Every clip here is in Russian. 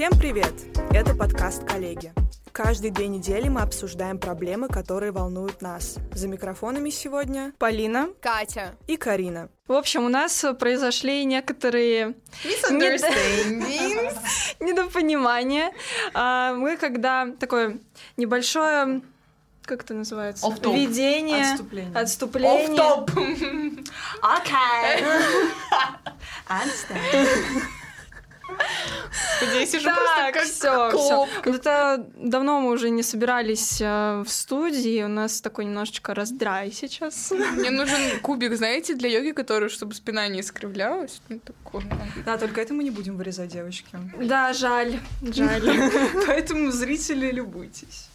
Всем привет! Это подкаст «Коллеги». Каждые две недели мы обсуждаем проблемы, которые волнуют нас. За микрофонами сегодня Полина Катя. и Карина. В общем, у нас произошли некоторые недопонимания. А, Мы когда такое небольшое, как это называется? Off-top. Введение, Отступление. отступление. Оф-топ. Окей. Я сижу просто Так, как все, клоп. Это давно мы уже не собирались э, в студии. У нас такой немножечко раздрай сейчас. Мне нужен кубик, знаете, для йоги, который, чтобы спина не искривлялась. Ну, такое. Да, только это мы не будем вырезать, девочки. Да, жаль, жаль. Поэтому зрители любуйтесь.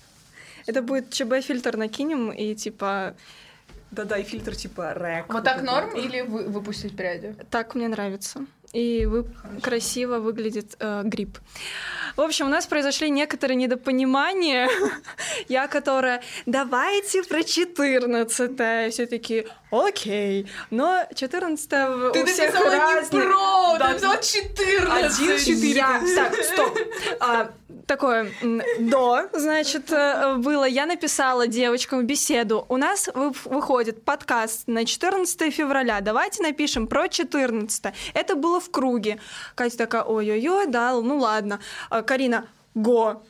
Это будет ЧБ-фильтр накинем и типа Да-да, и фильтр типа рэк. Вот так норм или вы- выпустить пряди? Так мне нравится. И вы красиво выглядит э, гриб. В общем, у нас произошли некоторые недопонимания. Я, которая, давайте про 14 все таки окей. Но 14 у всех разные. про, Да, ты написала 14. Один четыре. Я- Так, стоп. Такое до, значит, э, было. Я написала девочкам беседу. У нас вы- выходит подкаст на 14 февраля. Давайте напишем про 14. Это было в круге. Катя такая, ой-ой-ой, да, ну ладно. А, Карина, го.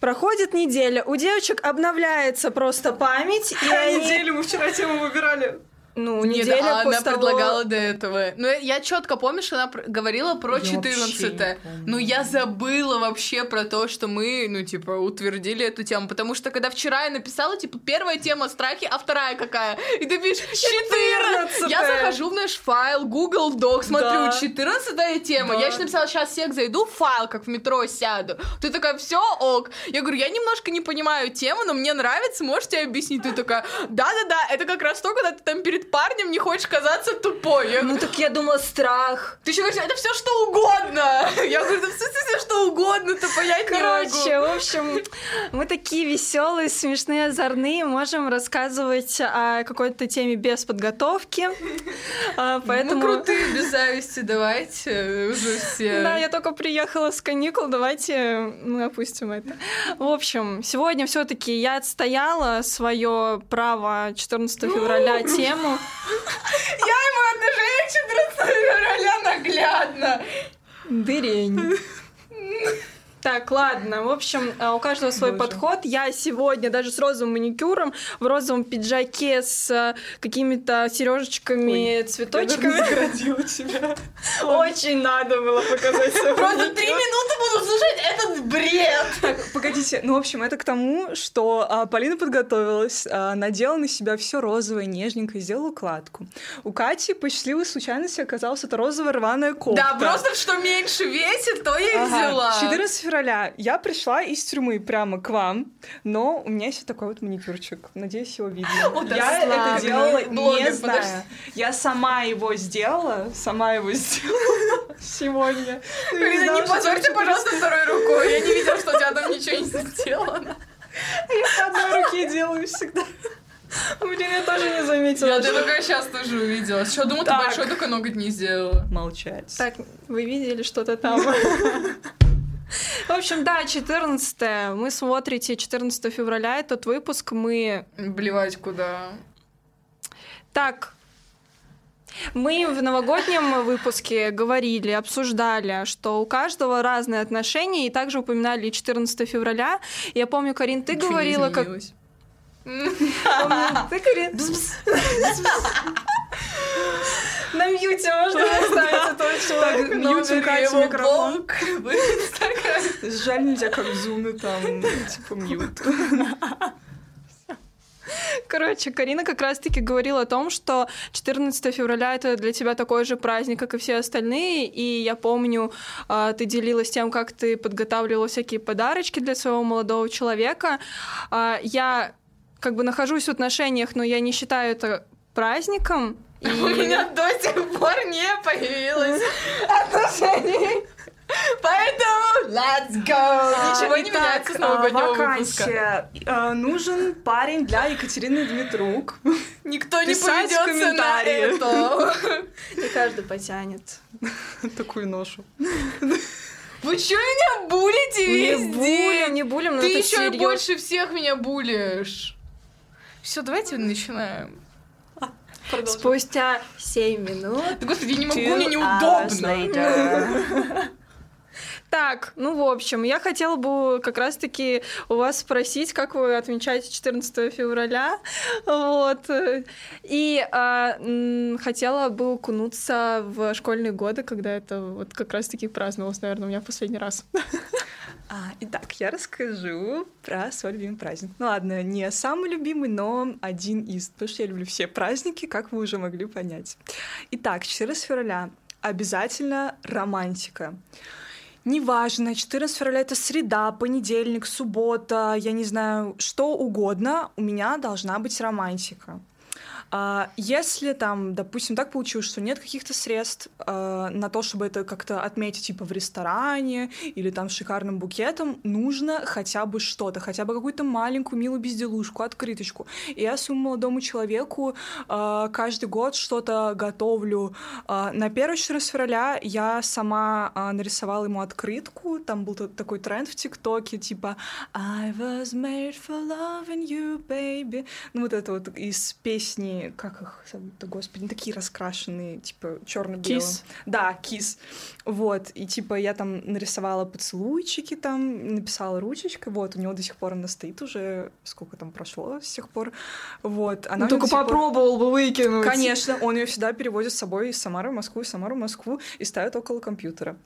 Проходит неделя, у девочек обновляется просто память, и они... Неделю мы вчера тему выбирали. Ну, Нет, неделя а она после того- предлагала до этого. Но я четко помню, что она говорила про Я вообще 14 не помню. Ну, я забыла вообще про то, что мы, ну, типа, утвердили эту тему. Потому что, когда вчера я написала, типа, первая тема страхи, а вторая какая? И ты пишешь 14! Я 14-е. захожу в наш файл Google Doc, смотрю, Да. 14 тема. Да. Я еще написала, сейчас всех зайду в файл, как в метро сяду. Ты такая, все ок. Я говорю, я немножко не понимаю тему, но мне нравится, можете объяснить? Ты такая, да-да-да, это как раз то, когда ты там перед парнем не хочешь казаться тупой. Ну так я думала, страх. ты еще говоришь, это все что угодно. Я говорю, да в смысле все что угодно, ты понять не могу. Короче, в общем, мы такие веселые, смешные, озорные, можем рассказывать о какой-то теме без подготовки. А, Поэтому... Мы крутые, без зависти, давайте уже все. Да, я только приехала с каникул, давайте мы опустим это. В общем, сегодня все-таки я отстояла свое право 14 февраля тему. Я ему отношение к 14 февраля наглядно. Дырень. Так, ладно. В общем, а, у каждого свой Боже. подход. Я сегодня даже с розовым маникюром, в розовом пиджаке с а, какими-то сережечками, цветочками. Заградила тебя. Очень надо было показать свой Просто три минуты буду слушать этот бред. Так, погодите, ну, в общем, это к тому, что а, Полина подготовилась, а, надела на себя все розовое, нежненькое, сделала укладку. У Кати по счастливой случайности оказалась эта розовая рваная кофта. Да, просто что меньше весит, то я и Ага. взяла. 14 февраля я пришла из тюрьмы прямо к вам, но у меня есть такой вот маникюрчик. Надеюсь, его видно. Я это делала не знаю. подожди. Я сама его сделала, сама его сделала сегодня. Карина, знала, не позорьте, пожалуйста, второй рукой. Я не видела, что у тебя там ничего не сделано. Я по одной руке делаю всегда. Блин, я тоже не заметила. Я только сейчас тоже увидела. Что, думала, ты большой только ноготь не сделала. Молчать. Так, вы видели что-то там? В общем, да, 14 Мы смотрите 14 февраля этот выпуск. Мы Блевать куда. Так, мы в новогоднем выпуске говорили, обсуждали, что у каждого разные отношения, и также упоминали и 14 февраля. Я помню, Карин, ты Ничего говорила, как... Ты, Карин... На мьюте можно оставить этого человека. мьютим Кате его микрофон. Жаль, нельзя как в зуме там, типа, мьют. Короче, Карина как раз-таки говорила о том, что 14 февраля это для тебя такой же праздник, как и все остальные. И я помню, а, ты делилась тем, как ты подготавливала всякие подарочки для своего молодого человека. А, Я как бы нахожусь в отношениях, но я не считаю это праздником. И... У меня до сих пор не появилось отношений. Поэтому let's go! Ничего не Итак, меняется с а, новогоднего выпуска. вакансия. А, Нужен парень для Екатерины Дмитрук. Никто не Писать поведется на это. И каждый потянет. Такую ношу. Вы что меня булите Не везде? булим, не булим, но Ты еще и больше всех меня булишь. Все, давайте начинаем. Спустя 7 минут. Да, господи, я не могу, мне неудобно. Так, ну, в общем, я хотела бы как раз-таки у вас спросить, как вы отмечаете 14 февраля, вот, и м, хотела бы окунуться в школьные годы, когда это вот как раз-таки праздновалось, наверное, у меня в последний раз. А, итак, я расскажу про свой любимый праздник. Ну ладно, не самый любимый, но один из, потому что я люблю все праздники, как вы уже могли понять. Итак, 14 февраля обязательно романтика. Неважно, 14 февраля это среда, понедельник, суббота, я не знаю, что угодно, у меня должна быть романтика. А, Если там, допустим, так получилось, что нет каких-то средств а, на то, чтобы это как-то отметить, типа в ресторане или там шикарным букетом, нужно хотя бы что-то, хотя бы какую-то маленькую милую безделушку, открыточку. И я своему молодому человеку а, каждый год что-то готовлю. А, На 1 14 февраля я сама нарисовала ему открытку, там был такой тренд в ТикТоке, типа I was made for loving you, baby. Ну вот это вот из песни, как их зовут-то, господи, такие раскрашенные, типа черно-белые. Kiss. Да, кис. Вот, и типа я там нарисовала поцелуйчики там, написала ручечкой, вот, у него до сих пор она стоит уже, сколько там прошло с тех пор, вот. Она Ну, только сих пор- попробовал бы выкинуть. Конечно, он ее всегда переводит с собой из Самары в Москву, из Самары в Москву и ставит около компьютера.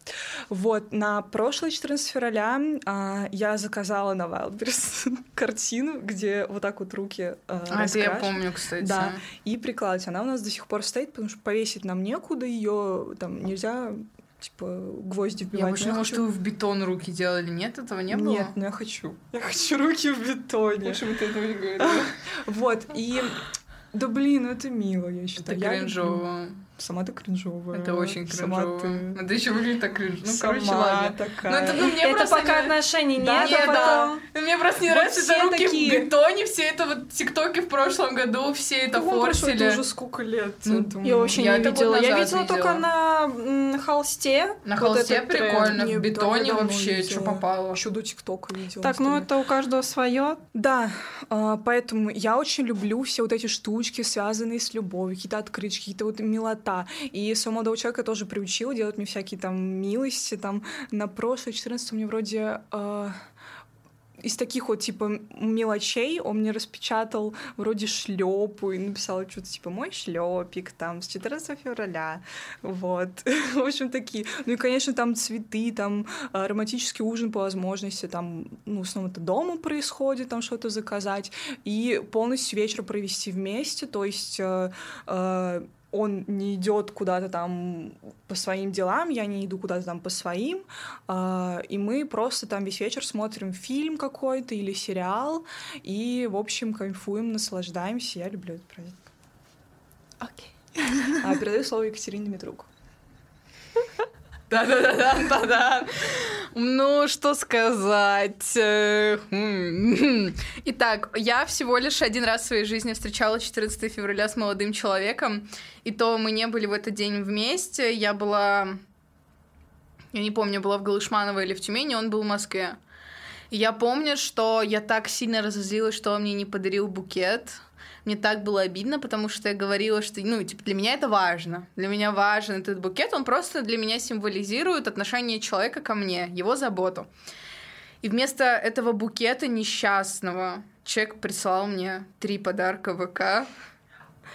Вот, на прошлое 14 февраля а, я заказала на Wildberries картину, где вот так вот руки а, А, это я помню, кстати. Да, и прикладывать. Она у нас до сих пор стоит, потому что повесить нам некуда, ее там нельзя, типа, гвозди вбивать. Я больше думала, хочу- что вы в бетон руки делали. Нет, этого не было? Нет, но я хочу. Я хочу руки в бетоне. Лучше бы ты этого не говорила. Вот, и... Да блин, ну это мило, я считаю. Это кринжово. Сама ты кринжовая. Это очень кринжово. ты... Это еще выглядит так кринж. Ну, короче, сама ладно. такая. Ну, это, ну, мне Это просто пока не- отношений Да, нет, Нет, да. потом... Ну, Мне просто не Вот нравятся все это руки такие. в бетоне, все это вот тиктоки в прошлом году, все это прошло форсили. Это уже сколько лет? Ну, я думаю. Я вообще Я не это видела. Я назад видела только видела. на холсте. На вот холсте тренд. прикольно, Не, в бетоне вообще, видела. что попало. Еще до ТикТока видела. Так, ну это у каждого свое. Да, а, поэтому я очень люблю все вот эти штучки, связанные с любовью, какие-то открыточки, какие-то вот милота. И своего молодого человека тоже приучила делать мне всякие там милости. Там на прошлое 14 мне вроде а, из таких вот типа мелочей он мне распечатал вроде шлепу и написал что-то типа мой шлепик там с 14 февраля вот. В общем такие. Ну и конечно там цветы там а, романтический ужин по возможности там ну в основном это дома происходит там что-то заказать и полностью вечер провести вместе. То есть э, э, он не идет куда-то там по своим делам, я не иду куда-то там по своим, а, и мы просто там весь вечер смотрим фильм какой-то или сериал, и, в общем, кайфуем, наслаждаемся. Я люблю этот праздник. Окей. А, передаю слово Екатерине Дмитрук. Да-да-да-да-да. Ну, что сказать? Э, хм. Итак, я всего лишь один раз в своей жизни встречала 14 февраля с молодым человеком, и то мы не были в этот день вместе. Я была... Я не помню, была в Галышманово или в Тюмени, он был в Москве. И я помню, что я так сильно разозлилась, что он мне не подарил букет. Мне так было обидно, потому что я говорила, что, ну, типа, для меня это важно. Для меня важен этот букет, он просто для меня символизирует отношение человека ко мне, его заботу. И вместо этого букета несчастного человек прислал мне три подарка ВК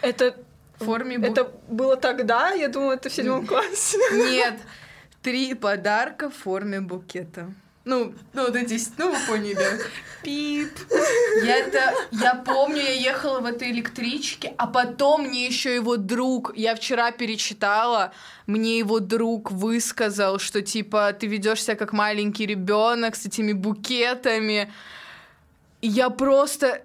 Это, в форме бу- это было тогда? Я думала, это в седьмом классе. Нет, три подарка в форме букета. Ну, ну вот эти, ну вы поняли. Пип. Я это, я помню, я ехала в этой электричке, а потом мне еще его друг, я вчера перечитала, мне его друг высказал, что типа ты ведешь себя как маленький ребенок с этими букетами. И я просто,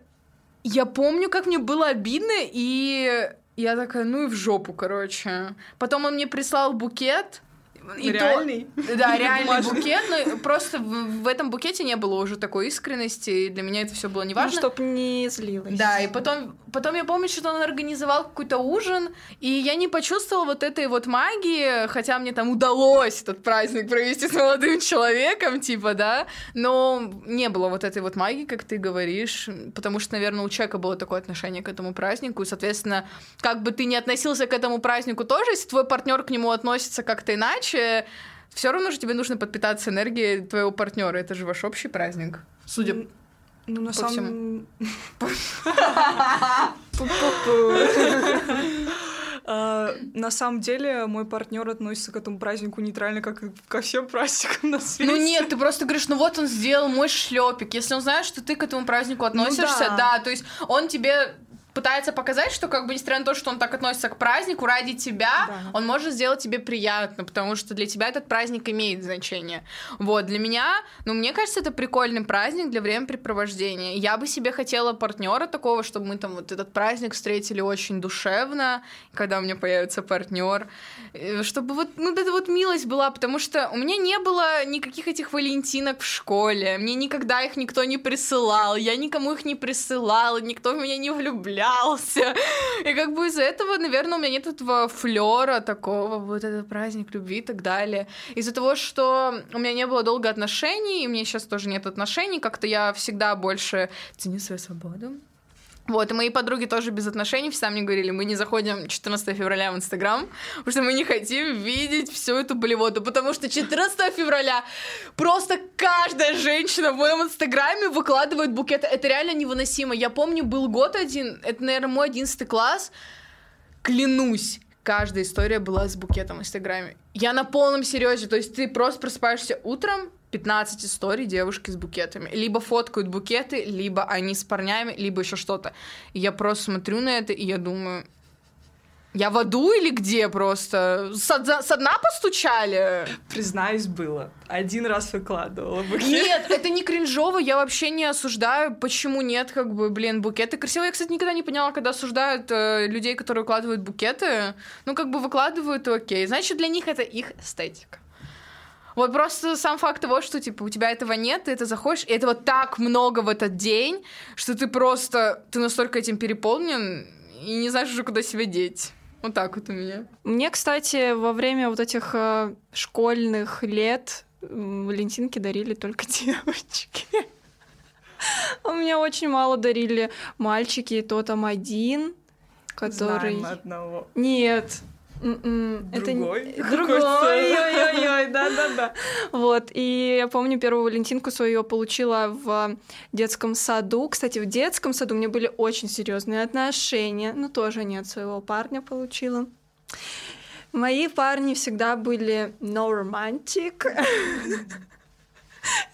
я помню, как мне было обидно, и я такая, ну и в жопу, короче. Потом он мне прислал букет, И то- Реальный? да, реальный букет, но просто в, в этом букете не было уже такой искренности, и для меня это все было неважно. Ну, чтоб не злилась. Да, и потом, потом я помню, что он организовал какой-то ужин, и я не почувствовала вот этой вот магии, хотя мне там удалось этот праздник провести с молодым человеком, типа, да, но не было вот этой вот магии, как ты говоришь, потому что, наверное, у человека было такое отношение к этому празднику, и, соответственно, как бы ты не относился к этому празднику тоже, если твой партнер к нему относится как-то иначе, все равно же тебе нужно подпитаться энергией твоего партнера. Это же ваш общий праздник. Судя Ну, на По самом... А, На самом деле, мой партнер относится к этому празднику нейтрально, как и ко всем праздникам на свете. Ну нет, ты просто говоришь, ну вот он сделал мой шлепик. Если он знает, что ты к этому празднику относишься, да. да. то есть он тебе пытается показать, что как бы несмотря на то, что он так относится к празднику, ради тебя Да. он может сделать тебе приятно, потому что для тебя этот праздник имеет значение. Вот, для меня, ну, мне кажется, это прикольный праздник для времяпрепровождения. Я бы себе хотела партнера такого, чтобы мы там вот этот праздник встретили очень душевно, когда у меня появится партнер, Э, чтобы вот, ну, эта вот милость была, потому что у меня не было никаких этих валентинок в школе, мне никогда их никто не присылал, я никому их не присылала, никто в меня не влюблялся. И как бы из-за этого, наверное, у меня нет этого флера такого, вот этот праздник любви и так далее. Из-за того, что у меня не было долго отношений, и у меня сейчас тоже нет отношений, как-то я всегда больше ценю свою свободу. Вот, и мои подруги тоже без отношений всегда мне говорили, мы не заходим 14 февраля в Инстаграм, потому что мы не хотим видеть всю эту болеводу, потому что 14 февраля просто каждая женщина в моем Инстаграме выкладывает букеты. Это реально невыносимо. Я помню, был год один, это, наверное, мой 11 класс, клянусь, каждая история была с букетом в Инстаграме. Я на полном серьезе, то есть ты просто просыпаешься утром, 15 историй девушки с букетами. Либо фоткают букеты, либо они с парнями, либо еще что-то. И я просто смотрю на это, и я думаю, я в аду или где просто? Со, за- со дна постучали? Признаюсь, было. Один раз выкладывала букет. Нет, это не кринжово, я вообще не осуждаю, почему нет, как бы, блин, букеты красивые. Я, кстати, никогда не поняла, когда осуждают э, людей, которые выкладывают букеты. Ну, как бы выкладывают, окей. Значит, для них это их эстетика. Вот просто сам факт того, что, типа, у тебя этого нет, ты это заходишь, и этого так много в этот день, что ты просто, ты настолько этим переполнен, и не знаешь уже, куда себя деть. Вот так вот у меня. Мне, кстати, во время вот этих э, школьных лет валентинки дарили только девочки. У меня очень мало дарили мальчики, то там один, который... Знаем одного. Нет. М-м, это Другой? Другой, ой-ой-ой, да-да-да. Вот, и я помню, первую Валентинку свою я получила в детском саду. Кстати, в детском саду у меня были очень серьезные отношения, но тоже не от своего парня получила. Мои парни всегда были no romantic.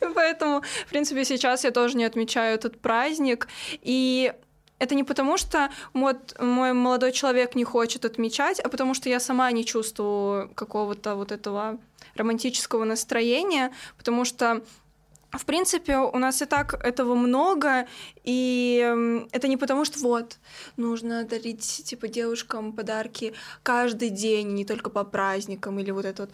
Поэтому, в принципе, сейчас я тоже не отмечаю этот праздник. И это не потому, что вот мой молодой человек не хочет отмечать, а потому что я сама не чувствую какого-то вот этого романтического настроения, потому что в принципе, у нас и так этого много, и м, это не потому, что вот, нужно дарить, типа, девушкам подарки каждый день, не только по праздникам, или вот это вот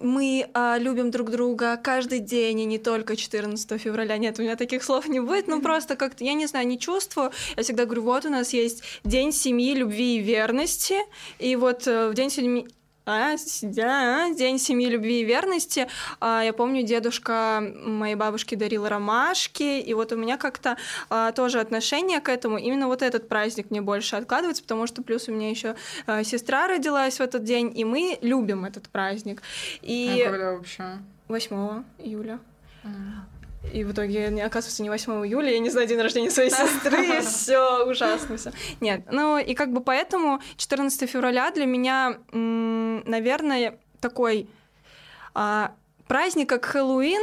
мы а, любим друг друга каждый день, и не только 14 февраля. Нет, у меня таких слов не будет, ну просто как-то, я не знаю, не чувствую. Я всегда говорю, вот у нас есть День семьи, любви и верности, и вот э, в День семьи... А, да, День семьи, любви и верности. А, я помню, дедушка моей бабушки дарил ромашки, и вот у меня как-то а, тоже отношение к этому. Именно вот этот праздник мне больше откладывается, потому что плюс у меня еще а, сестра родилась в этот день, и мы любим этот праздник. И А когда вообще? 8 июля. И в итоге, оказывается, не 8 июля, я не знаю день рождения своей сестры, все ужасно все. Нет, ну и как бы поэтому 14 февраля для меня, наверное, такой а, праздник, как Хэллоуин,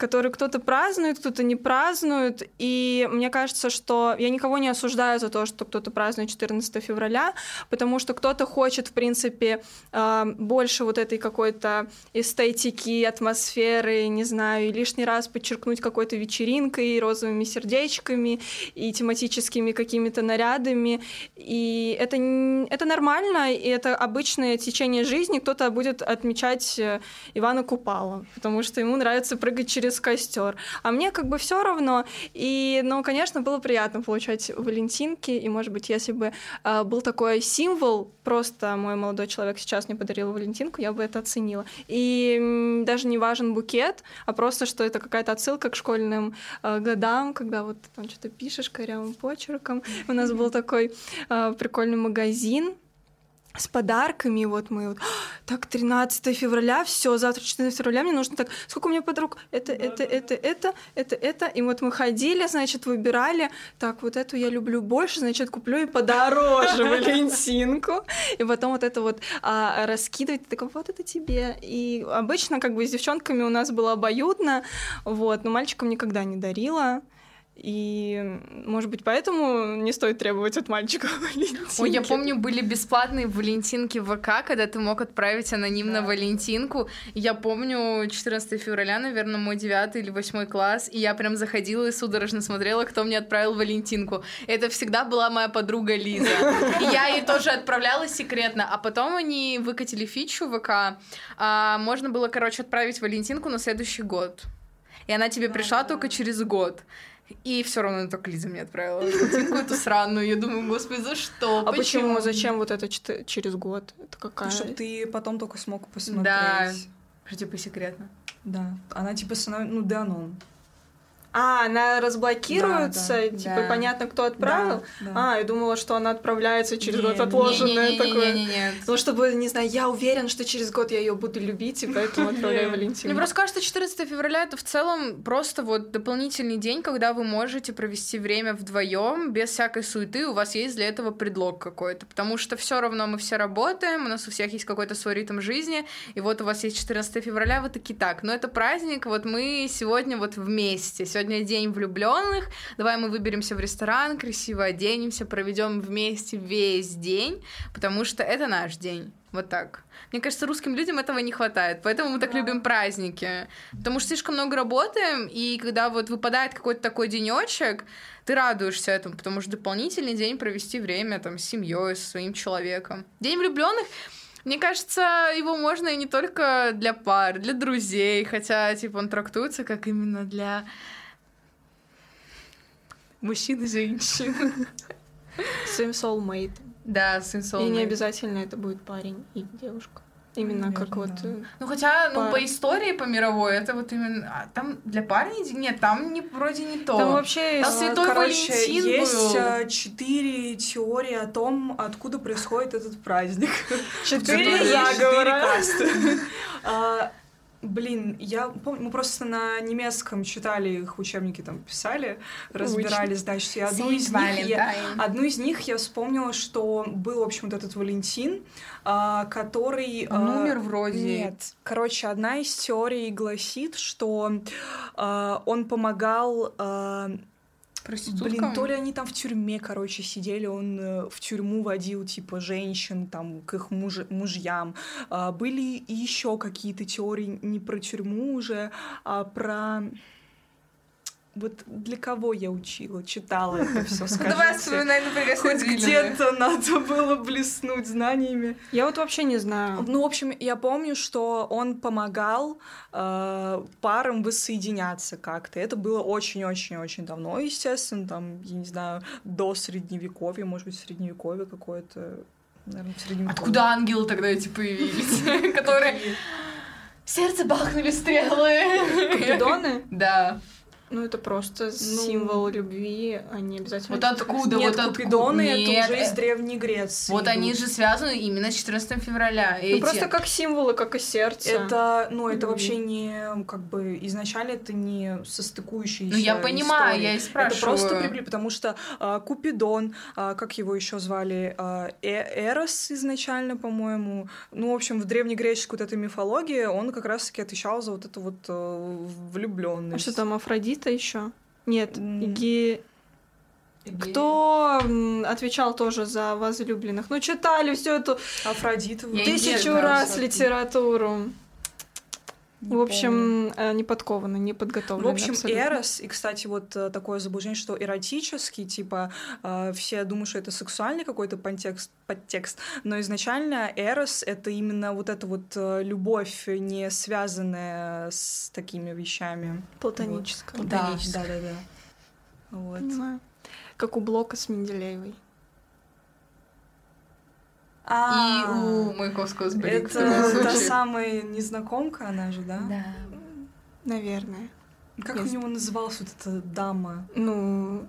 который кто-то празднует, кто-то не празднует. И мне кажется, что я никого не осуждаю за то, что кто-то празднует 14 февраля, потому что кто-то хочет, в принципе, э, больше вот этой какой-то эстетики, атмосферы, не знаю, и лишний раз подчеркнуть какой-то вечеринкой, розовыми сердечками и тематическими какими-то нарядами. И это, это нормально, и это обычное течение жизни. Кто-то будет отмечать э, Ивана Купала, потому что ему нравится прыгать через через костер. А мне как бы все равно. И, ну, конечно, было приятно получать валентинки. И, может быть, если бы э, был такой символ, просто мой молодой человек сейчас мне подарил валентинку, я бы это оценила. И м, даже не важен букет, а просто, что это какая-то отсылка к школьным э, годам, когда вот там что-то пишешь корявым почерком. У нас был такой э, прикольный магазин, с подарками, вот мы вот, так, 13 февраля, все, завтра 14 февраля, мне нужно так, сколько у меня подруг, это, да, это, да, это, это, это, это, и вот мы ходили, значит, выбирали, так, вот эту я люблю больше, значит, куплю и подороже Валентинку, и потом вот это вот а, раскидывать, такой, вот это тебе, и обычно как бы с девчонками у нас было обоюдно, вот, но мальчикам никогда не дарила, и, может быть, поэтому не стоит требовать от мальчика Валентинки. Ой, я помню, были бесплатные Валентинки в ВК, когда ты мог отправить анонимно да. Валентинку. Я помню 14 февраля, наверное, мой 9 или 8 класс, и я прям заходила и судорожно смотрела, кто мне отправил Валентинку. Это всегда была моя подруга Лиза. И я ей тоже отправляла секретно, а потом они выкатили фичу в ВК. А, можно было, короче, отправить Валентинку на следующий год. И она тебе пришла только через год. И все равно только Лиза мне отправила картинку эту сраную. Я думаю, господи, за что? А почему? почему? Зачем вот это через год? Это какая? Чтобы ты потом только смог посмотреть. Да. Типа секретно. Да. Она типа становится, ну, Данон. А, она разблокируется, да, да, типа да. понятно, кто отправил. Да, да. А, я думала, что она отправляется через год отложенное такое. Не, не, не, ну, чтобы, не знаю, я уверен, что через год я ее буду любить, и поэтому отправляю Валентину. Мне просто кажется, 14 февраля это в целом просто вот дополнительный день, когда вы можете провести время вдвоем без всякой суеты, у вас есть для этого предлог какой-то, потому что все равно мы все работаем, у нас у всех есть какой-то свой ритм жизни, и вот у вас есть 14 февраля, вы такие так, но это праздник, вот мы сегодня вот вместе, сегодня день влюбленных, давай мы выберемся в ресторан, красиво оденемся, проведем вместе весь день, потому что это наш день. Вот так. Мне кажется, русским людям этого не хватает, поэтому мы так да. любим праздники. Потому что слишком много работаем, и когда вот выпадает какой-то такой денечек, ты радуешься этому, потому что дополнительный день провести время там с семьей, со своим человеком. День влюбленных мне кажется, его можно и не только для пар, для друзей, хотя, типа, он трактуется как именно для мужчин и женщин. Своим soulmate. Да, сын soulmate. И не обязательно это будет парень и девушка. Именно Наверное, как вот... Э, ну, хотя, пар... ну, по истории, по мировой, это вот именно... А, там для парней... Нет, там не, вроде не то. Там вообще... Там Святой Короче, Валентин есть был. А, четыре теории о том, откуда происходит этот праздник. Четыре заговора. Блин, я помню, мы просто на немецком читали их учебники, там писали, разбирали значит, и одну из, них я, одну из них я вспомнила, что был, в общем, вот этот Валентин, а, который... Он а, умер вроде. Нет. Короче, одна из теорий гласит, что а, он помогал... Блин, то ли они там в тюрьме, короче, сидели, он э, в тюрьму водил, типа, женщин, там, к их муж... мужьям. А, были еще какие-то теории не про тюрьму уже, а про вот для кого я учила, читала это все, скажите. Давай вспоминай, например, Хоть где-то надо было блеснуть знаниями. Я вот вообще не знаю. Ну, в общем, я помню, что он помогал э, парам воссоединяться как-то. Это было очень-очень-очень давно, естественно, там, я не знаю, до Средневековья, может быть, Средневековье какое-то, наверное, Средневековье. Откуда ангелы тогда эти появились? Которые... В сердце бахнули стрелы. Купидоны? Да. Ну, это просто символ любви, а не обязательно... Вот откуда, Нет, вот Купидоны откуда? это Нет, уже из э, Древней Греции. Вот они же связаны именно с 14 февраля. Ну, Эти- просто как символы, как и сердце. Это, ну, это Любви. вообще не, как бы, изначально это не состыкующиеся Ну, я понимаю, истории. я и Это спрашиваю. просто прибли, потому что а, Купидон, а, как его еще звали, а, Э- Эрос изначально, по-моему, ну, в общем, в древнегреческой вот этой мифологии он как раз-таки отвечал за вот эту вот э, влюбленность. А что там, Афродита еще? Нет. Ги... Кто отвечал тоже за возлюбленных? Ну, читали всю эту Афродита. Я тысячу раз литературу. Не В общем, э, не подкованы, не В подготовлены. общем, абсолютно. эрос, и, кстати, вот э, такое заблуждение, что эротический, типа, э, все думают, что это сексуальный какой-то подтекст, подтекст, но изначально эрос — это именно вот эта вот любовь, не связанная с такими вещами. Платоническое. Да, Платоническое. да, да, да. Вот. Понимаю. Как у Блока с Менделеевой. И А, у Маяковского с это та самая незнакомка, она же, да? Да. Наверное. Как Я у него называлась вот эта дама? Ну,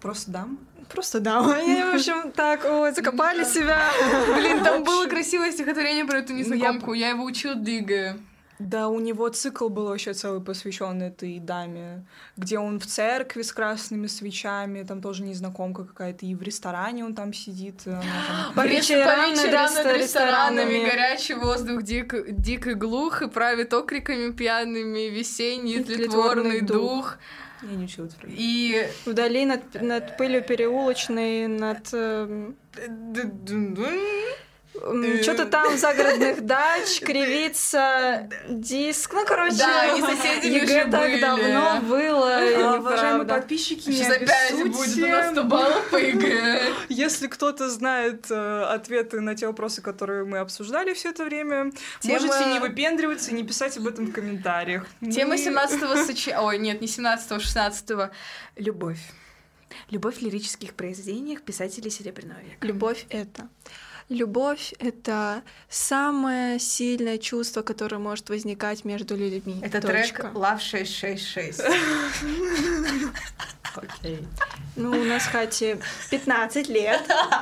Просто дама? просто да. И, в общем, так, ой, закопали себя. Блин, там было красивое стихотворение про эту Я незнакомку. Я его учила ЕГЭ. Да, у него цикл был вообще целый посвящен этой даме, где он в церкви с красными свечами, там тоже незнакомка какая-то, и в ресторане он там сидит. она там- По вечерам над реста- ресторанами. горячий воздух дик, дик и глух, и правит окриками пьяными весенний И тлетворный дух. Я не учила это И... Вдали над, над пылью переулочной, над... эм, Что-то там загородных дач, кривится диск. Ну, короче, Да, и соседями ЕГЭ так были. давно было. А, Уважаемые подписчики, не опять будет у нас 100 обессудьте. баллов по ЕГЭ. Если кто-то знает э, ответы на те вопросы, которые мы обсуждали все это время, Тема- можете не выпендриваться и не писать об этом в комментариях. Тема Мы- 17-го сочи... Ой, нет, не 17-го, 16-го. Любовь. Любовь в лирических произведениях писателей Серебряного века. Любовь — это... Любовь — это самое сильное чувство, которое может возникать между людьми. Это Точка. трек Love 666. Окей. Ну, у нас Хати 15 лет.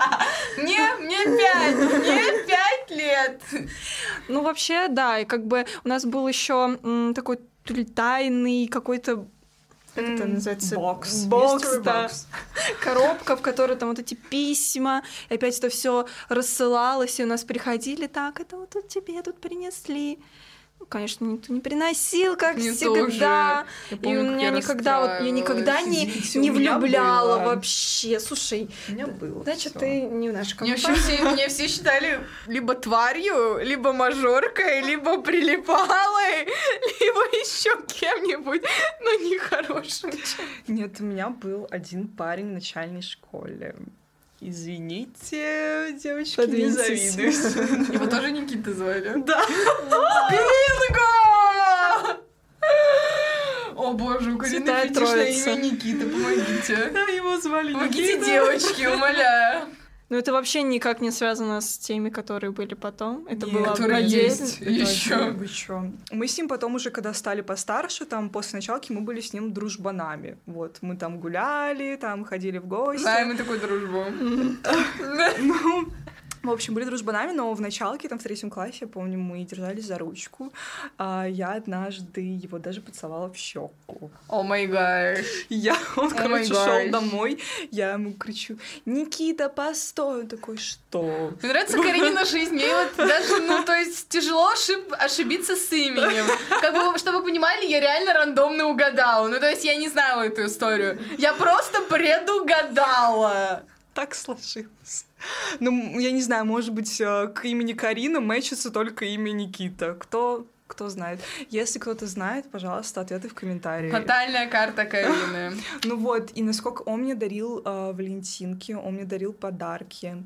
Не, мне пять, мне пять лет. Ну, вообще, да, и как бы у нас был еще такой тайный какой-то как это называется? Бокс. Бокс, да. box. Коробка, в которой там вот эти письма, и опять это все рассылалось, и у нас приходили, так, это вот тут тебе тут принесли. Конечно, никто не приносил, как Мне всегда. Я И помню, у как меня я никогда, вот, я никогда не, не у влюбляла было. вообще. Слушай, У меня было. значит, всё. ты не в нашей Мне компании. вообще все, меня все считали либо тварью, либо мажоркой, либо прилипалой, либо еще кем-нибудь, но не хорошим. Нет, у меня был один парень в начальной школе. Извините, девочки, не Подвиньтесь. завидуйте. Его тоже Никита звали. Да. Бинго! О боже, у Карины Святая фетиш на Троица. имя Никита, помогите. Да, его звали Помогите, Никита. девочки, умоляю. Но это вообще никак не связано с теми, которые были потом. Это Нет, было которые есть. Вы чё. Мы с ним потом уже, когда стали постарше, там, после началки, мы были с ним дружбанами. Вот, мы там гуляли, там ходили в гости. Знаем мы такую дружбу. Ну, в общем, были дружбанами, но в началке, там, в третьем классе, я помню, мы держались за ручку. А я однажды его даже поцеловала в щеку. О май гад. Я, он, Oh короче, шел домой, я ему кричу, Никита, постой! Он такой, что? Мне нравится Каренина жизнь. Мне вот даже, ну, то есть тяжело ошиб- ошибиться с именем. Как бы, чтобы вы понимали, я реально рандомно угадала. Ну, то есть я не знала эту историю. Я просто предугадала. Так сложилось. Ну, я не знаю, может быть, э, к имени Карина мэчится только имя Никита. Кто, кто знает. Если кто-то знает, пожалуйста, ответы в комментарии. Натальная карта Карины. Ну вот, и насколько он мне дарил э, валентинки, он мне дарил подарки.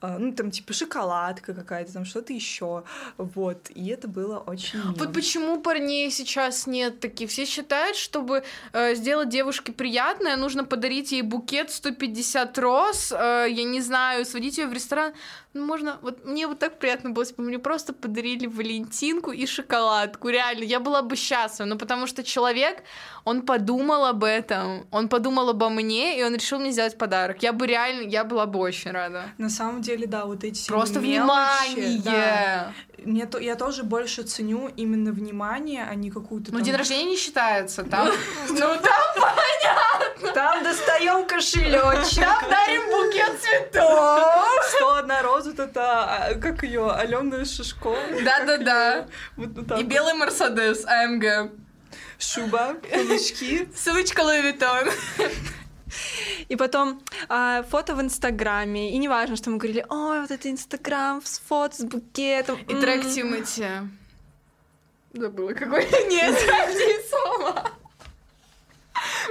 Э, ну, там, типа, шоколадка какая-то, там что-то еще. Вот, и это было очень мило. Вот почему парней сейчас нет таких. Все считают, чтобы э, сделать девушке приятное, нужно подарить ей букет 150 роз, э, я не знаю, сводить ее в ресторан. Ну, можно, вот мне вот так приятно было, если бы мне просто подарили Валентинку и шоколадку, реально, я была бы счастлива, ну, потому что человек, он подумал об этом, он подумал обо мне, и он решил мне сделать подарок. Я бы реально, я была бы очень рада. На самом деле, да, вот эти Просто мелочи, внимание! да. Мне то, я тоже больше ценю именно внимание, а не какую-то Ну, там- день рождения не считается, там, ну, там, Там достаем кошелечек. там дарим букет цветов. 101 роза, это, как ее, Алена Шишко. Да-да-да. Так И белый Мерседес АМГ. Шуба, каблучки. Ссылочка Луи. И потом а, фото в Инстаграме. И неважно, что мы говорили, ой, вот это Инстаграм с фото, с букетом. И м». трек Тимати. Забыла какой. Нет, трек слова.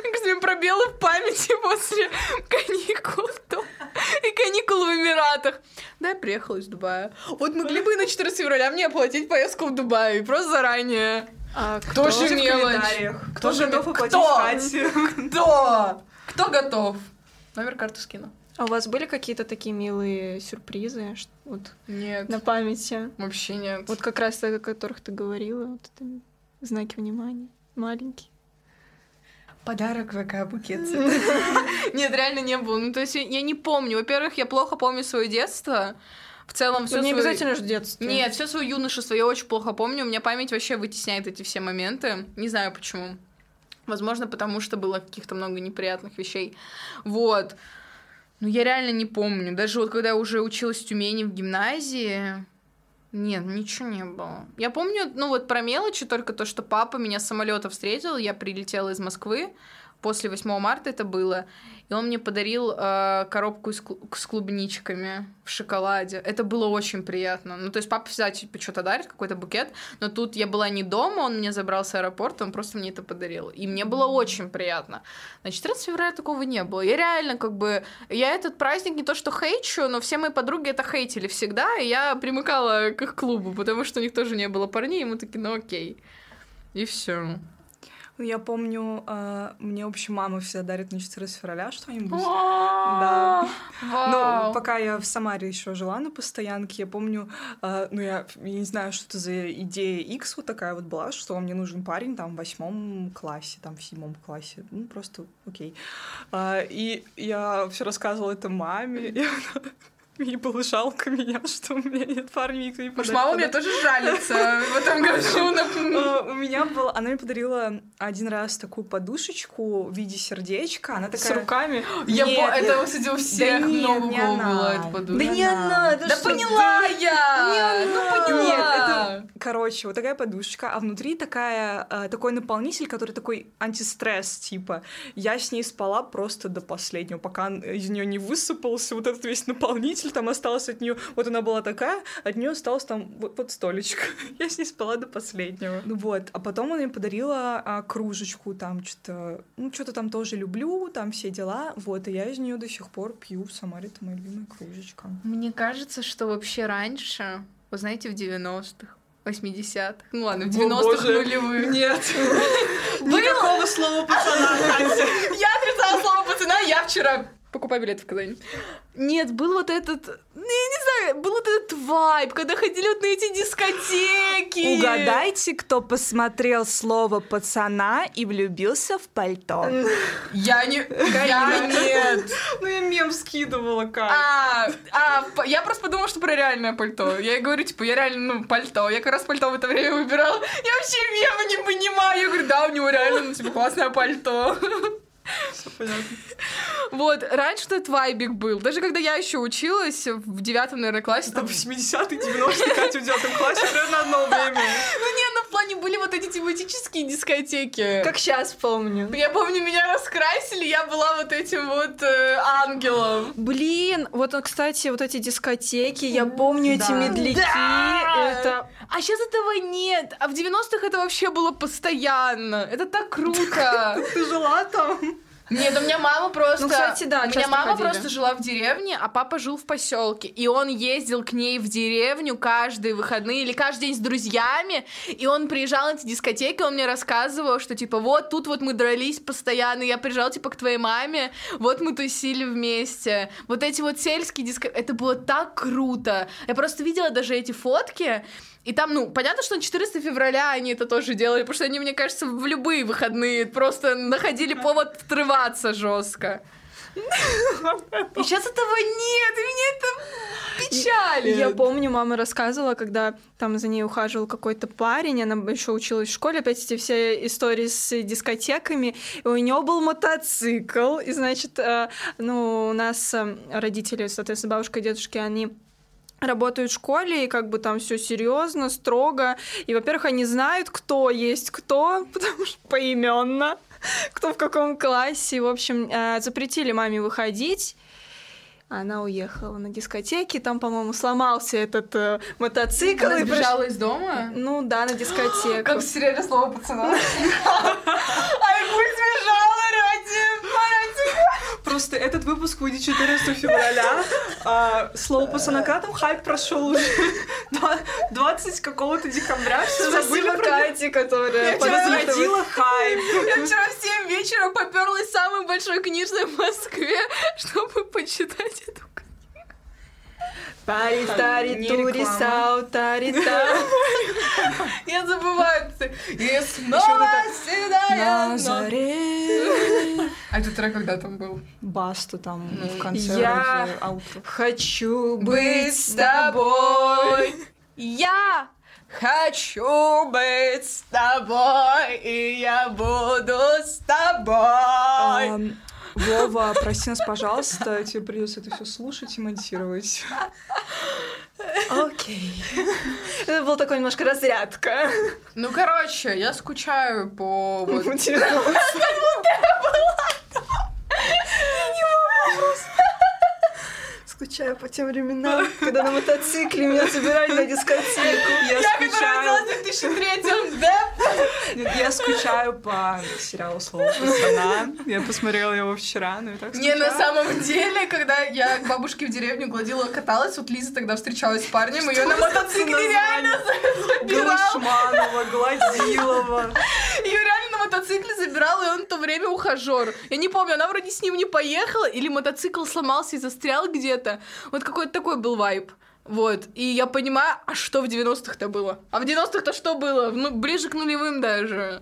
Мне пробелы в памяти после каникул и каникул в Эмиратах. Да, я приехала из Дубая. Вот могли бы и на 14 февраля мне оплатить поездку в Дубай, просто заранее. А, Кто кто? же в мелочь? комментариях. Кто Кто же готов оплатить Кто? Кто? Кто готов? Номер карты скину. А у вас были какие-то такие милые сюрпризы? ш- Вот Нет, на памяти? вообще нет. Вот как раз о которых ты говорила, вот это знаки внимания. Маленькие. Подарок ВК букет. Нет, реально не было. Ну, то есть я- не помню. Во-первых, я плохо помню свое детство. В целом, все Ну, не обязательно же детство. Нет, все свое юношество я очень плохо помню. У меня память вообще вытесняет эти все моменты. Не знаю почему. Возможно, потому что было каких-то много неприятных вещей. Вот. Но я реально не помню. Даже вот когда я уже училась в Тюмени в гимназии, нет, ничего не было. Я помню, ну вот про мелочи, только то, что папа меня с самолета встретил, я прилетела из Москвы, после 8 марта это было, и он мне подарил э, коробку клу- с клубничками в шоколаде. Это было очень приятно. Ну, то есть папа всегда типа что-то дарит, какой-то букет, но тут я была не дома, он меня забрал с аэропорта, он просто мне это подарил. И мне было очень приятно. На 14 февраля такого не было. Я реально как бы... Я этот праздник не то что хейчу, но все мои подруги это хейтили всегда, и я примыкала к их клубу, потому что у них тоже не было парней, и мы такие, ну окей. И все. Ну, Я помню, а, мне, в общем, мама всегда дарит на 14 февраля что-нибудь. Да. Вау. Ну, пока я в Самаре еще жила на постоянке, я помню, а, ну, я, я не знаю, что это за идея X вот такая вот была, что мне нужен парень там в восьмом классе, там в седьмом классе, ну, просто окей. А, и я все рассказывала это маме, и она- Ей было жалко меня, что у меня нет парня, никто не подарит- мама меня тоже жалится в этом году. А, У меня был, она мне подарила один раз такую подушечку в виде сердечка, она С такая... руками. Я это, кстати, у всех она. была эта Да подушка. не она, Да поняла я! Ну поняла! Нет, это, короче, вот такая подушечка, а внутри такая, э, такой наполнитель, который такой антистресс, типа. Я с ней спала просто до последнего, пока из нее не высыпался вот этот весь наполнитель, там осталось от нее, вот она была такая, от нее осталось там вот, вот столечко. Я с ней спала до последнего. Ну вот, а потом она мне подарила а, кружечку, там что-то, ну что-то там тоже люблю, там все дела, вот, и я из нее до сих пор пью в Самаре, это моя любимая кружечка. Мне кажется, что вообще раньше, вы знаете, в 90-х, 80-х, ну ладно, в О, 90-х боже. нулевых. Нет. Никакого слова пацана, Катя. Я отрицала слово пацана, я вчера покупаю билеты в Казань. Нет, был вот этот, ну, я не знаю, был вот этот вайб, когда ходили вот на эти дискотеки. Угадайте, кто посмотрел слово пацана и влюбился в пальто. Я не, я нет. Ну, я мем скидывала, как. А, а, я просто подумала, что про реальное пальто. Я ей говорю, типа, я реально, ну, пальто. Я как раз пальто в это время выбирала. Я вообще мемы не понимаю. Я говорю, да, у него реально, ну, типа, классное пальто. Понятно. Вот, раньше этот вайбик был. Даже когда я еще училась в девятом, наверное, классе, Там там... 80-е, 90-е, Катя в девятом классе, примерно одно время. Ну, не, ну, в плане были вот эти тематические дискотеки. Как сейчас помню. Я помню, меня раскрасили, я была вот этим вот э, ангелом. Блин, вот, э, кстати, вот эти дискотеки, я помню эти медляки. Да! Это А сейчас этого нет. А в 90-х это вообще было постоянно. Это так круто. Ты жила там? Нет, у меня мама просто... Ну, кстати, да, У меня мама ходили. просто жила в деревне, а папа жил в поселке. И он ездил к ней в деревню каждые выходные или каждый день с друзьями. И он приезжал на эти дискотеки, он мне рассказывал, что типа вот тут вот мы дрались постоянно, я приезжал типа к твоей маме, вот мы тусили вместе. Вот эти вот сельские дискотеки, это было так круто. Я просто видела даже эти фотки, и там, ну, понятно, что на 14 февраля они это тоже делали, потому что они, мне кажется, в любые выходные просто находили повод отрываться жестко. И сейчас этого нет, и меня это печалит. Я помню, мама рассказывала, когда там за ней ухаживал какой-то парень, она еще училась в школе, опять эти все истории с дискотеками, и у него был мотоцикл, и, значит, э, ну, у нас э, родители, соответственно, бабушка и дедушки, они работают в школе, и как бы там все серьезно, строго. И, во-первых, они знают, кто есть кто, потому что поименно, кто в каком классе. В общем, э, запретили маме выходить. Она уехала на дискотеке, там, по-моему, сломался этот э, мотоцикл. Она и приш- сбежала из дома? Ну да, на дискотеку. Как в сериале «Слово пацана». Ай, пусть сбежала Просто этот выпуск выйдет 14 февраля. А, слово пацанака там хайп прошел уже Два- 20 какого-то декабря. Все забыли про Кате, которая. Подсветила хайп. Я вчера в 7 вечера поперлась в самой большой книжной в Москве, чтобы почитать эту книгу. Тари, тари, тури, сау, тари. Я забываю. И снова седая На заре. А этот трек когда там был? Басту там Ну, в конце я- аутро. Хочу Быть с тобой. Я хочу быть с тобой, и я буду с тобой. Ам, Вова, прости нас, пожалуйста, тебе придется это все слушать и монтировать. Окей. Это был такой немножко разрядка. Ну, короче, я скучаю по... вот- Скучаю по тем временам, когда на мотоцикле меня собирали на дискотеку. Я скучаю, родилась в 2003 да? Нет, я скучаю по сериалу «Слово пацана». Я посмотрела его вчера, ну и так Не, на скучаю. самом деле, когда я к бабушке в деревню гладила, каталась, вот Лиза тогда встречалась с парнем, ее на мотоцикле реально забирал. Глушманова, Гладилова. Ее реально на мотоцикле забирал, и он в то время ухажер. Я не помню, она вроде с ним не поехала, или мотоцикл сломался и застрял где-то. Вот какой-то такой был вайб. Вот, и я понимаю, а что в 90-х-то было? А в 90-х-то что было? Ну, ближе к нулевым даже.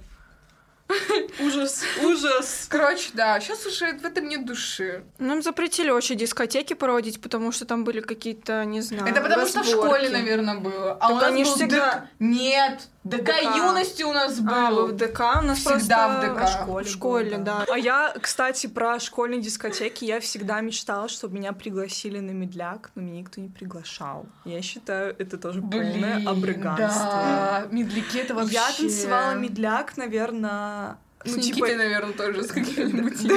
Ужас, ужас. Короче, да, сейчас уже в этом нет души. Нам запретили вообще дискотеки проводить, потому что там были какие-то, не знаю, Это потому что в разборки. школе, наверное, было. А Так у нас они был всегда- ДК. Нет, ДК, ДК. юности у нас А, был. в ДК у нас Всегда просто... в ДК. В школе, в школе был, да. А я, кстати, про школьные дискотеки, я всегда мечтала, чтобы меня пригласили на медляк, но меня никто не приглашал. Я считаю, это тоже полное обрыганство. Да, медляки это вообще... Я танцевала медляк, наверное... С ну, Никитой, типа, наверное, тоже с каким-нибудь.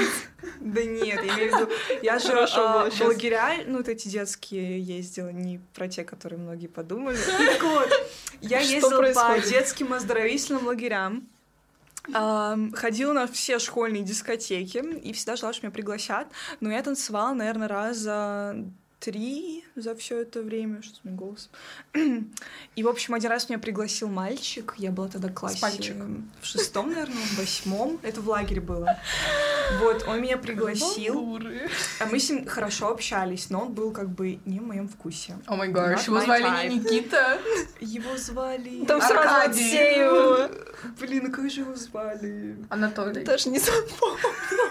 да нет, я имею в виду, я же а, в щас. лагеря, ну, вот эти детские ездила, не про те, которые многие подумали. Так вот, я ездила по детским оздоровительным лагерям, ходила на все школьные дискотеки и всегда ждала, что меня пригласят. Но я танцевала, наверное, раза три за все это время, что с моим голосом. И, в общем, один раз меня пригласил мальчик, я была тогда в классе в шестом, наверное, в восьмом, это в лагере было. Вот, он меня пригласил, а мы с ним хорошо общались, но он был как бы не в моем вкусе. О май гаш, его звали type. не Никита. Его звали... Там сразу отсеивала. Блин, а как же его звали? Анатолий. Даже не запомнила.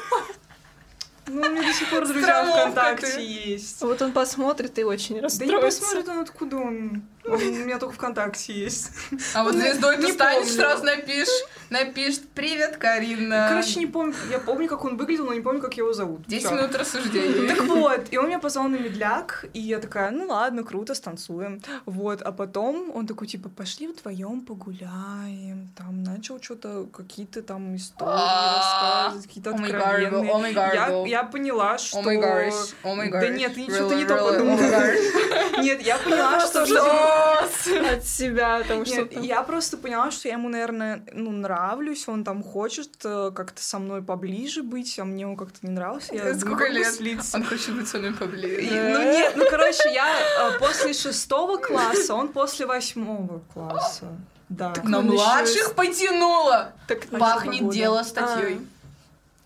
Ну, у меня до сих пор друзья ВКонтакте ты. есть. Вот он посмотрит и очень Да не расстроится. посмотрит он, откуда он. Он у меня только ВКонтакте есть. А вот звездой ты Не станешь, сразу напишешь, напишешь «Привет, Карина». Короче, не помню. Я помню, как он выглядел, но не помню, как его зовут. 10 Всё. минут рассуждений. Так вот, и он меня позвал на медляк, и я такая, ну ладно, круто, станцуем. Вот, а потом он такой, типа, пошли вдвоем погуляем, там, начал что-то, какие-то там истории А, рассказывать, какие-то май откровенные. май Я, гаргл. Я поняла, что... О май gosh, май Да gosh. нет, ты Really, ничего не то really, подумала. oh my. Нет, я поняла, что... от себя, там что-то. я просто поняла, что я ему, наверное, ну, нравлюсь, он там хочет э, как-то со мной поближе быть, а мне он как-то не нравился. Я Сколько лет? слиться. Он хочет быть со мной поближе. Ну нет, ну короче, я э, после шестого класса, он после восьмого класса. Да. На Он ещё младших потянуло. Так, Пахнет года. дело статьей.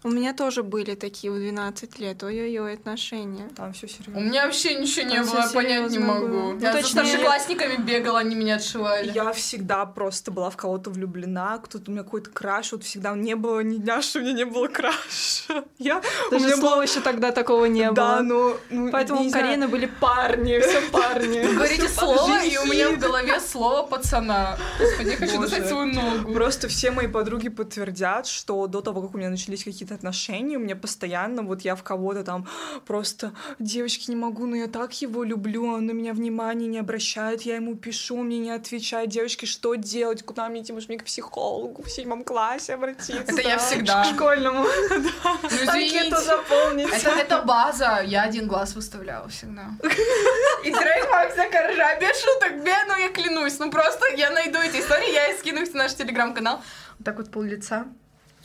У меня тоже были такие в 12 лет. Ой-ой-ой, отношения. Там все У серьезно. меня вообще ничего не Там было, понять не могу. было. Ну, Я за точнее- старшеклассниками бегала, они меня отшивали. Я всегда просто была в кого-то влюблена, кто-то у меня какой-то краш, вот всегда не было ни дня, что у меня не было краша. Я, у Даже меня слова еще тогда такого не да, было. но... ну, Поэтому не у знаю. Карины были парни, все Вы парни. говорите слово, и у меня в голове слово пацана. Господи, я хочу достать свою ногу. Просто все мои подруги подтвердят, что до того, как у меня начались какие-то отношения, у меня постоянно, вот я в кого-то там просто, девочки, не могу, но я так его люблю, он на меня внимания не обращает, я ему пишу, мне не отвечает, девочки, что делать, куда мне идти, может, мне к психологу в седьмом классе обратиться? Это я Да. всегда. К школьному. Анкету заполнить. Это, база. Я один глаз выставляла всегда. И trademark Коржа. Без шуток, без, ну я клянусь. Ну просто я найду эти истории, я их скину в наш телеграм-канал. Вот так вот пол лица.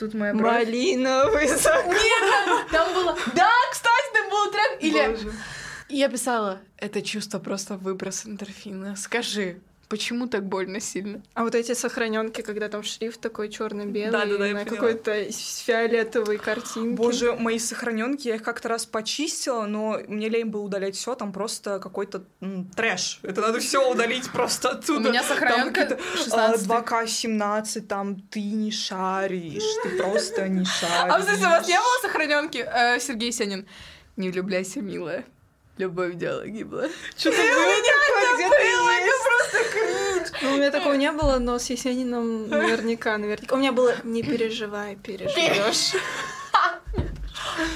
Тут моя бровь. Малиновый закат. Нет, там было... Да, кстати, там был трек. Или Боже. я писала, это чувство просто выброс эндорфина. Скажи, почему так больно сильно? А вот эти сохраненки, когда там шрифт такой черно-белый, Да-да-да, я на поняла. какой-то фиолетовой картинке. Боже, мои сохраненки, я их как-то раз почистила, но мне лень было удалять все, там просто какой-то м, трэш. Это надо все удалить просто У оттуда. меня Там сохраненка какие-то, а, 16 2К17, там ты не шаришь, ты просто не шаришь. А в смысле, у вас не было сохраненки? Э, Сергей Сенин. Не влюбляйся, милая. Любовь дело гибла. Что-то было такое, где-то. Ну, у меня такого не было, но с Есениным наверняка, наверняка. У меня было «Не переживай, переживешь».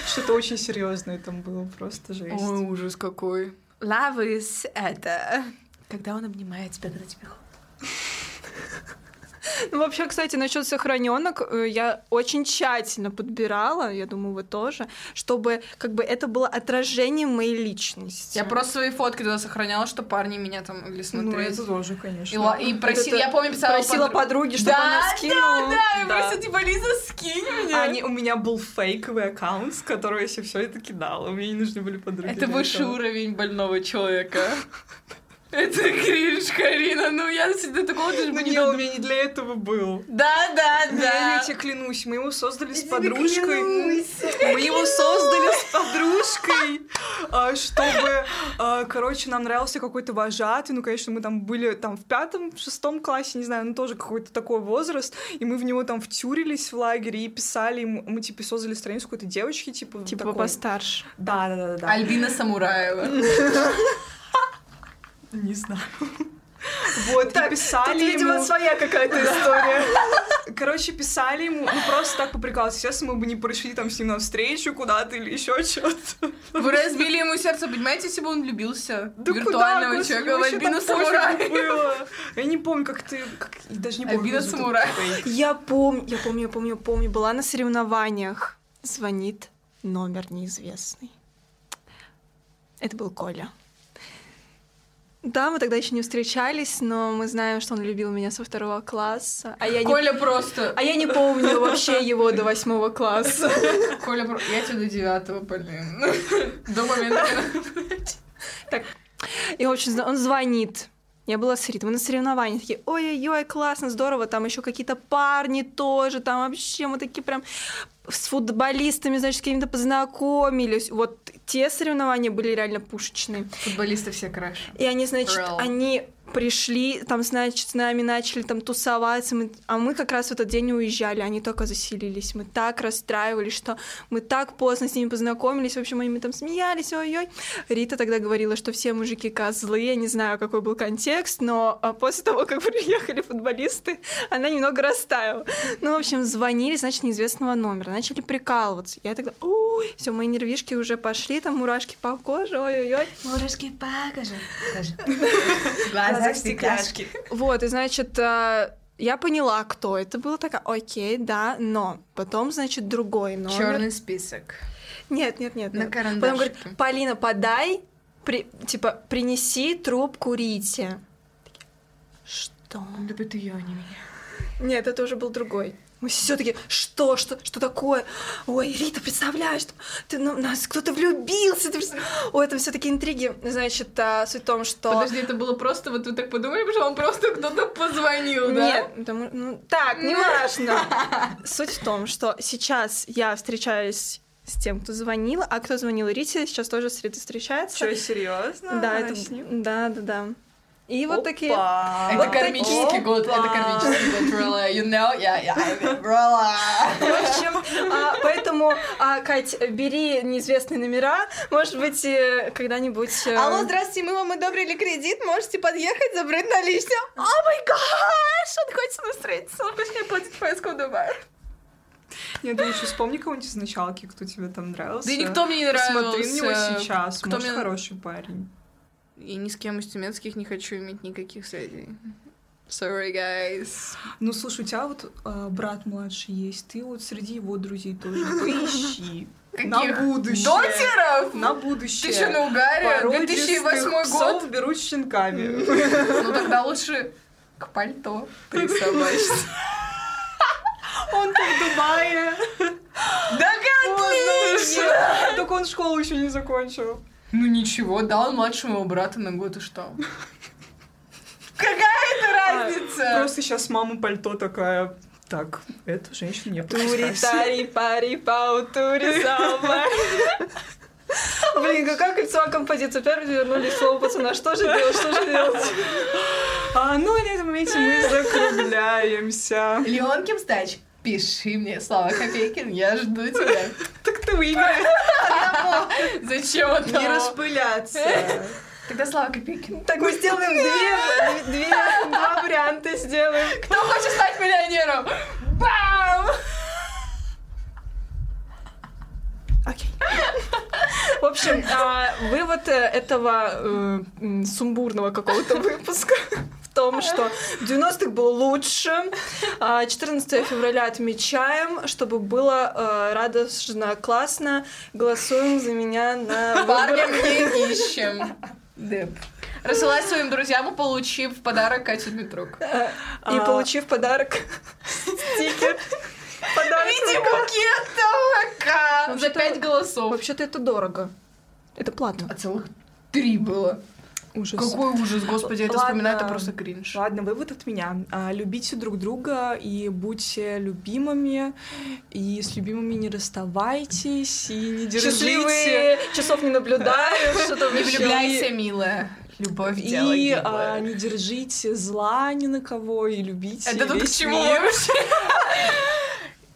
Что-то очень серьезное там было, просто жесть. Ой, ужас какой. Love is это... Когда он обнимает тебя, когда тебе холодно. Ну, вообще, кстати, насчет сохраненок, э, я очень тщательно подбирала, я думаю, вы тоже, чтобы как бы это было отражением моей личности. Я просто свои фотки туда сохраняла, что парни меня там могли Ну, смотреть. это тоже, И, конечно. ла- и просила, это я помню, писала Просила подруг- подруги, чтобы Да, она скинула. Да, я Да. просто типа, Лиза, скинь меня. Они, у меня был фейковый аккаунт, с которого я все это кидала. Мне не нужны были подруги. Это высший уровень больного человека. Это кринж, Карина. Ну, я до такого даже Ну бы не, не у меня не для этого был. Да, да, Я, да. я тебе клянусь, мы его создали с подружкой. Мы его создали с подружкой, а, чтобы, а, короче, нам нравился какой-то вожатый. Ну, конечно, мы там были там в пятом, в шестом классе, не знаю, ну тоже какой-то такой возраст. И мы в него там втюрились в лагере и писали ему, мы типа создали страницу какой-то девочки, типа. Типа постарше. Да, да, да, да. Альбина Самураева. Не знаю. Вот, и писали ему... своя какая-то история. Короче, писали ему, ну просто так поприкалываться. Сейчас мы бы не пришли там с ним навстречу куда-то или еще что-то. Вы разбили ему сердце, понимаете, если бы он влюбился в Да виртуального куда, человека, в господи, Альбину так было. Я не помню, как ты... Как... я Даже не помню, Альбина фейк. Я помню, я помню, я помню, я помню. Была на соревнованиях. Звонит номер неизвестный. Это был Коля. Да, мы тогда еще не встречались, но мы знаем, что он любил меня со второго класса. А я не, Коля просто... а я не помню вообще его до восьмого класса. Коля. Я тебя до девятого, блин. До момента... И, в общем, он звонит. Я была с Ритой, мы на соревнованиях, такие, ой-ой-ой, классно, здорово, там еще какие-то парни тоже, там вообще мы такие прям с футболистами, значит, с какими-то познакомились. Вот те соревнования были реально пушечные. Футболисты все краше. И они, значит, Real. они пришли, там, значит, с нами начали там тусоваться, мы- а мы как раз в этот день уезжали, они только заселились. Мы так расстраивались, что мы так поздно с ними познакомились, в общем, они там смеялись, ой-ой. Рита тогда говорила, что все мужики козлы, я не знаю, какой был контекст, но а, после того, как приехали футболисты, она немного растаяла. Ну, в общем, звонили, значит, неизвестного номера, начали прикалываться. Я тогда, ой, все, мои нервишки уже пошли, там мурашки по коже, ой-ой-ой. Мурашки, покажи. Глаза в стекляшки. Вот, и значит, э, я поняла, кто это был, такая, окей, да, но потом, значит, другой номер. Черный список. Нет, нет, нет. На нет. Потом говорит. Полина, подай, при- типа, принеси трубку Рите. Что? Да это я, а не меня. Нет, это уже был другой. Мы все таки что, что, что такое? Ой, Рита, представляешь, ты ну, нас кто-то влюбился. Ты Ой, это все таки интриги. Значит, а, суть в том, что... Подожди, это было просто, вот вы так подумали, что он просто кто-то позвонил, да? Нет, потому- ну, так, не важно. Суть в том, что сейчас я встречаюсь с тем, кто звонил, а кто звонил Рите, сейчас тоже с Ритой встречается. Что, серьезно? Да, это... Да, да, да. И вот такие... Опа. Это Вот кармический такие. год, это кармический год, Ролла, you know, yeah, yeah, Ролла. В общем, а, поэтому, а, Кать, бери неизвестные номера, может быть, когда-нибудь... э, Алло, здравствуйте, мы вам одобрили кредит, можете подъехать, забрать наличные. О май гаш, он хочет с нами встретиться, он пусть мне платит поездку в Дубай. Нет, ты еще вспомни кого-нибудь из началки, кто тебе там нравился. Да никто мне не нравился. Смотри на него сейчас, Кто может, мне- хороший парень. И ни с кем из тюменских не хочу иметь никаких связей. Sorry, guys. Ну, слушай, у тебя вот э, брат младший есть, ты вот среди его друзей тоже поищи. На будущее. Дотеров? На будущее. Ты что, на угаре? Породистых 2008 псов год? берут щенками. Ну тогда лучше к пальто присобачься. Он-то в Дубае. Да отлично! Только он школу еще не закончил. Ну ничего, да, он младше моего брата на год, и что? Какая это разница? Просто сейчас мама пальто такая. Так, эту женщину не Тури, тари, пари, пау, тури, сама. Блин, какая кольцевая композиция. Первый вернули слово пацана. Что же делать, что же делать? А, ну, и на этом моменте мы закругляемся. Леон Кимстач, пиши мне Слава Копейкин, я жду тебя. Так ты выиграешь. Зачем это? Не распыляться. Тогда Слава Копейкин. Так мы сделаем две, две, два варианта сделаем. Кто хочет стать миллионером? Бам! Окей. В общем, а, вывод э, этого э, сумбурного какого-то выпуска том, что в 90-х было лучше. А 14 февраля отмечаем, чтобы было э, радостно, классно. Голосуем за меня на выборах. не ищем. Деп. Рассылай своим друзьям, получив в подарок Катю Дмитрук. И А. получив подарок стикер. Подарок. Иди букет табака! За пять голосов. Вообще-то это дорого. Это плата. А целых три было. Ужас. Какой ужас, господи, это Ладно. вспоминаю, это просто кринж. Ладно, вывод от меня. А, Любите друг друга и будьте любимыми. И с любимыми не расставайтесь, и не держите... Счастливые, часов не наблюдаю, что-то Не влюбляйся, милая. Любовь дело И а, не держите зла ни на кого, и любите Это тут к чему вообще?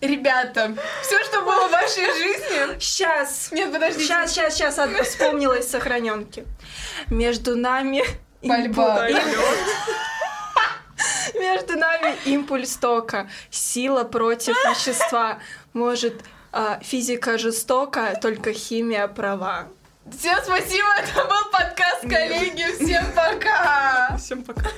Ребята, все, что было в вашей жизни... Сейчас. Нет, подождите. Сейчас, сейчас, сейчас одно вспомнилось сохраненки. Между нами Борьба. Между нами импульс тока. Сила против вещества. Может, а, физика жестока, только химия права. Всем спасибо, это был подкаст, коллеги. Всем пока. Всем пока.